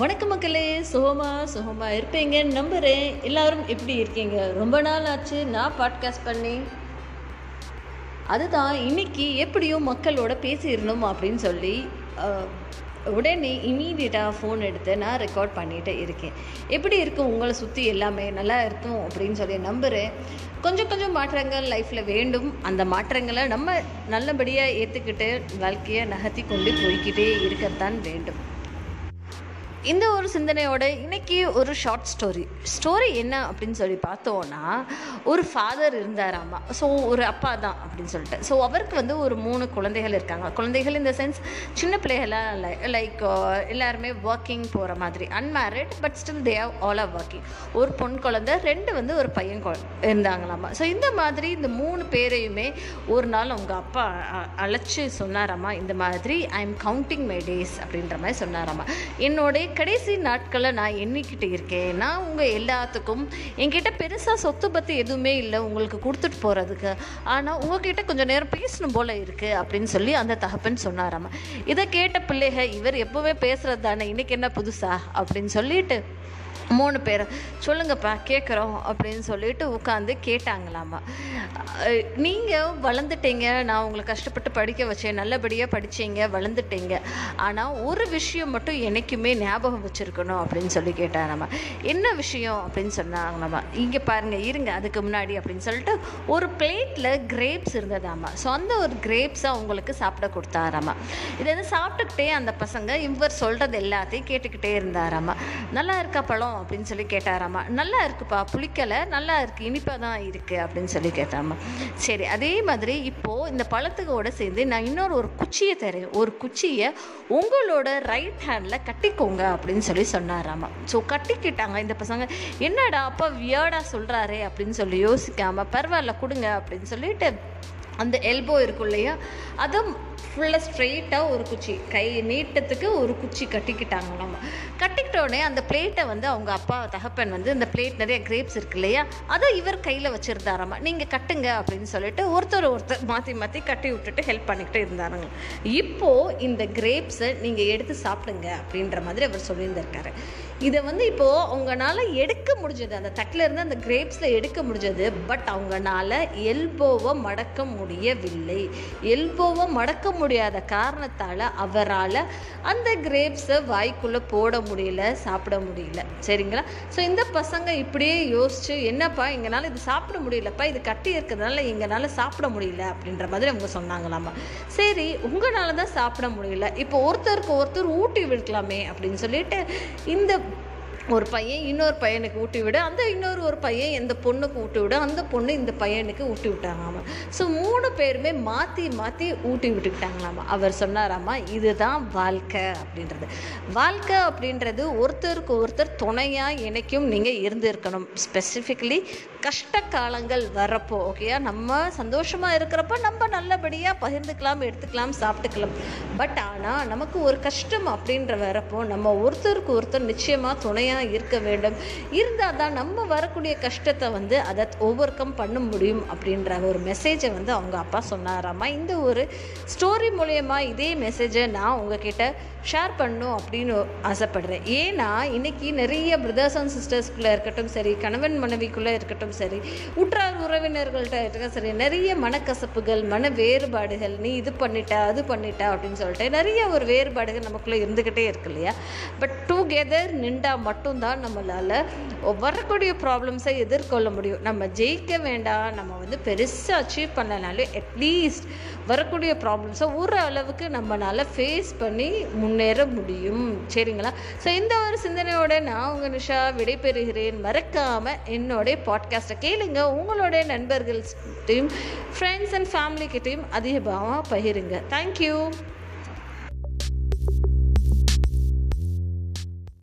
வணக்க மக்களே சுகமா சுகமா இருப்பீங்கன்னு நம்புகிறேன் எல்லாரும் எப்படி இருக்கீங்க? ரொம்ப நாள் ஆச்சு நான் பாட்காஸ்ட் பண்ணி. அதுதான் இன்னைக்கு எப்படியும் மக்களோட பேசிடணும் அப்படின்னு சொல்லி உடனே இமீடியட்டாக ஃபோன் எடுத்து நான் ரெக்கார்ட் பண்ணிகிட்டே இருக்கேன். எப்படி இருக்கும்? உங்களை சுற்றி எல்லாமே நல்லா இருக்கும் அப்படின்னு சொல்லி நம்புகிறேன் கொஞ்சம் கொஞ்சம் மாற்றங்கள் லைஃப்பில் வேண்டும். அந்த மாற்றங்களை நம்ம நல்லபடியாக ஏற்றுக்கிட்டு வாழ்க்கையை நகர்த்தி கொண்டு போய்கிட்டே இருக்கத்தான் வேண்டும். இந்த ஒரு சிந்தனையோட இன்னைக்கு ஒரு ஷார்ட் ஸ்டோரி ஸ்டோரி என்ன அப்படின்னு சொல்லி பார்த்தோன்னா ஒரு ஃபாதர் இருந்தாராமா? ஸோ ஒரு அப்பா தான் அப்படின்னு சொல்லிட்டு. ஸோ அவருக்கு வந்து ஒரு மூணு குழந்தைகள் இருக்காங்க. குழந்தைகள் இந்த சென்ஸ் சின்ன பிள்ளைகளாக இல்லை. லைக் uh, எல்லாருமே ஒர்க்கிங் போகிற மாதிரி. Unmarried but still they are all are working ஒரு பொன் குழந்தை ரெண்டு வந்து ஒரு பையன் குழ இருந்தாங்களாமா? ஸோ இந்த மாதிரி இந்த மூணு பேரையுமே ஒரு நாள் அவங்க அப்பா அ- அழைச்சு சொன்னாராமா? இந்த மாதிரி I am counting my days அப்படின்ற மாதிரி சொன்னாராமா? என்னோடைய கடைசி நாட்களை நான் எண்ணிக்கிட்டு இருக்கேன். நான் உங்கள் எல்லாத்துக்கும் என்கிட்ட பெருசாக சொத்து பற்றி எதுவுமே இல்லை. உங்களுக்கு கொடுத்துட்டு போகிறதுக்கு ஆனால் உங்ககிட்ட கொஞ்சம் நேரம் பேசணும் போல் இருக்குது அப்படின்னு சொல்லி அந்த தகப்பன் சொன்னாராம். இதை கேட்ட பிள்ளைக இவர் எப்போவுமே பேசுகிறது தானே இன்றைக்கி என்ன புதுசா? அப்படின்னு சொல்லிட்டு மூணு பேர் சொல்லுங்கப்பா கேட்குறோம் அப்படின்னு சொல்லிட்டு உட்காந்து கேட்டாங்களாமா. நீங்கள் வளர்ந்துட்டீங்க நான் உங்களை கஷ்டப்பட்டு படிக்க வச்சேன் நல்லபடியாக படிச்சீங்க வளர்ந்துட்டீங்க. ஆனால் ஒரு விஷயம் மட்டும் என்றைக்குமே ஞாபகம் வச்சுருக்கணும் அப்படின்னு சொல்லி கேட்டாராமா என்ன விஷயம்? அப்படின்னு சொன்னாங்களாமா. இங்கே பாருங்கள் இருங்க அதுக்கு முன்னாடி அப்படின்னு சொல்லிட்டு ஒரு பிளேட்டில் கிரேப்ஸ் இருந்ததாமா. ஸோ அந்த ஒரு கிரேப்ஸை அவங்களுக்கு சாப்பிட கொடுத்தாராமா. இதை வந்து சாப்பிட்டுக்கிட்டே அந்த பசங்க இவர் சொல்கிறது எல்லாத்தையும் கேட்டுக்கிட்டே இருந்தாராமா. நல்லா இருக்கா பழம்? அப்படின்னு சொல்லி கேட்டாராமா. நல்லா இருக்குப்பா புளிக்கலை நல்லா இருக்குது இனிப்பாக தான் இருக்குது அப்படின்னு சொல்லி கேட்டாம்மா சரி அதே மாதிரி இப்போது இந்த பழத்துக்கோட சேர்ந்து நான் இன்னொரு ஒரு குச்சியை தரேன். ஒரு குச்சியை உங்களோட ரைட் ஹேண்டில் கட்டிக்கோங்க அப்படின்னு சொல்லி சொன்னாராமா. ஸோ கட்டிக்கிட்டாங்க இந்த பசங்க. என்னடா அப்பா வியர்டா சொல்கிறாரே அப்படின்னு சொல்லி யோசிக்காமல் பரவாயில்ல கொடுங்க அப்படின்னு சொல்லிட்டு அந்த எல்போ இருக்கும் இல்லையா அதை ஃபுல்லாக ஸ்ட்ரெயிட்டாக ஒரு குச்சி. கை நீட்டத்துக்கு ஒரு குச்சி கட்டிக்கிட்டாங்களாம் கட்டிக்கிட்ட உடனே அந்த பிளேட்டை வந்து அவங்க அப்பா தகப்பன் வந்து அந்த பிளேட் நிறைய கிரேப்ஸ் இருக்கு இல்லையா? அதை இவர் கையில் வச்சுருந்தாராமா? நீங்கள் கட்டுங்க அப்படின்னு சொல்லிட்டு ஒருத்தர் ஒருத்தர் மாற்றி மாற்றி கட்டி விட்டுட்டு ஹெல்ப் பண்ணிக்கிட்டு இருந்தாருங்க. இப்போது இந்த கிரேப்ஸை நீங்கள் எடுத்து சாப்பிடுங்க அப்படின்ற மாதிரி அவர் சொல்லியிருந்திருக்காரு. இதை வந்து இப்போது அவங்கனால எடுக்க முடிஞ்சது அந்த தட்டில் இருந்து அந்த கிரேப்ஸில் எடுக்க முடிஞ்சது பட் அவங்கனால எல்போவை மடக்க முடியவில்லை. எல்போவை மடக்க முடியாத காரணத்தால் அவரால் அந்த கிரேப்ஸை வாய்க்குள்ளே போட முடியல சாப்பிட முடியல. சரிங்களா? ஸோ இந்த பசங்க இப்படியே யோசிச்சு என்னப்பா எங்களால் இது சாப்பிட முடியலப்பா இது கட்டி இருக்கிறதுனால எங்களால் சாப்பிட முடியல அப்படின்ற மாதிரி அவங்க சொன்னாங்களாமா. சரி உங்களால் தான் சாப்பிட முடியல. இப்போ ஒருத்தருக்கு ஒருத்தர் ஊட்டி விடலாமே அப்படின்னு சொல்லிட்டு இந்த ஒரு பையன் இன்னொரு பையனுக்கு ஊட்டி விட அந்த இன்னொரு ஒரு பையன் இந்த பொண்ணுக்கு ஊட்டி விட அந்த பொண்ணு இந்த பையனுக்கு ஊட்டி விட்டாங்களாமா. ஸோ மூணு பேருமே மாற்றி மாற்றி ஊட்டி விட்டுக்கிட்டாங்களாமா. அவர் சொன்னாராமா இதுதான் வாழ்க்கை அப்படின்றது. வாழ்க்கை அப்படின்றது ஒருத்தருக்கு ஒருத்தர் துணையாக இணைக்கும் நீங்கள் இருந்திருக்கணும். ஸ்பெசிஃபிக்லி கஷ்ட காலங்கள் வரப்போ ஓகேயா நம்ம சந்தோஷமாக இருக்கிறப்ப நம்ம நல்லபடியாக பகிர்ந்துக்கலாம் எடுத்துக்கலாம் சாப்பிட்டுக்கலாம். பட் ஆனால் நமக்கு ஒரு கஷ்டம் அப்படின்ற வரப்போ நம்ம ஒருத்தருக்கு ஒருத்தர் நிச்சயமாக துணையாக இருக்க வேண்டும். இருந்தால் தான் நம்ம வரக்கூடிய கஷ்டத்தை வந்து அதை ஓவர் கம் பண்ண முடியும் அப்படின்ற ஒரு மெசேஜை வந்து அவங்க அப்பா சொன்னாராமா. இந்த ஒரு ஸ்டோரி மூலயமா இதே மெசேஜை நான் உங்ககிட்ட ஷேர் பண்ணும் அப்படின்னு ஆசைப்படுறேன். ஏன்னா இன்னைக்கு நிறைய பிரதர்ஸ் அண்ட் சிஸ்டர்ஸ்குள்ளே இருக்கட்டும் சரி கணவன் மனைவிக்குள்ளே இருக்கட்டும் சரி உற்றார் உறவினர்கள்ட்ட இருக்கட்டும் சரி நிறைய மனக்கசப்புகள் மன வேறுபாடுகள் நீ இது பண்ணிட்ட அது பண்ணிட்ட அப்படின்னு சொல்லிட்டு நிறைய ஒரு வேறுபாடுகள் நமக்குள்ளே இருந்துக்கிட்டே இருக்கு இல்லையா? பட் டுகெதர் நின்றா மட்டும்தான் நம்மளால் வரக்கூடிய ப்ராப்ளம்ஸை எதிர்கொள்ள முடியும். நம்ம ஜெயிக்க வேண்டாம். நம்ம வந்து பெருசாக அச்சீவ் பண்ணனாலே அட்லீஸ்ட் வரக்கூடிய ப்ராப்ளம்ஸை ஒரு அளவுக்கு நம்மளால் ஃபேஸ் பண்ணி முன்னேற முடியும். சரிங்களா? ஸோ இந்த ஒரு சிந்தனையோட நான் உங்கள் நிஷா விடைபெறுகிறேன். மறக்காமல் என்னுடைய பாட்காஸ்ட்டை கேளுங்க. உங்களுடைய நண்பர்கள்கிட்டையும் ஃப்ரெண்ட்ஸ் அண்ட் ஃபேமிலிக்கிட்டையும் அதிகமாக பகிருங்க. தேங்க்யூ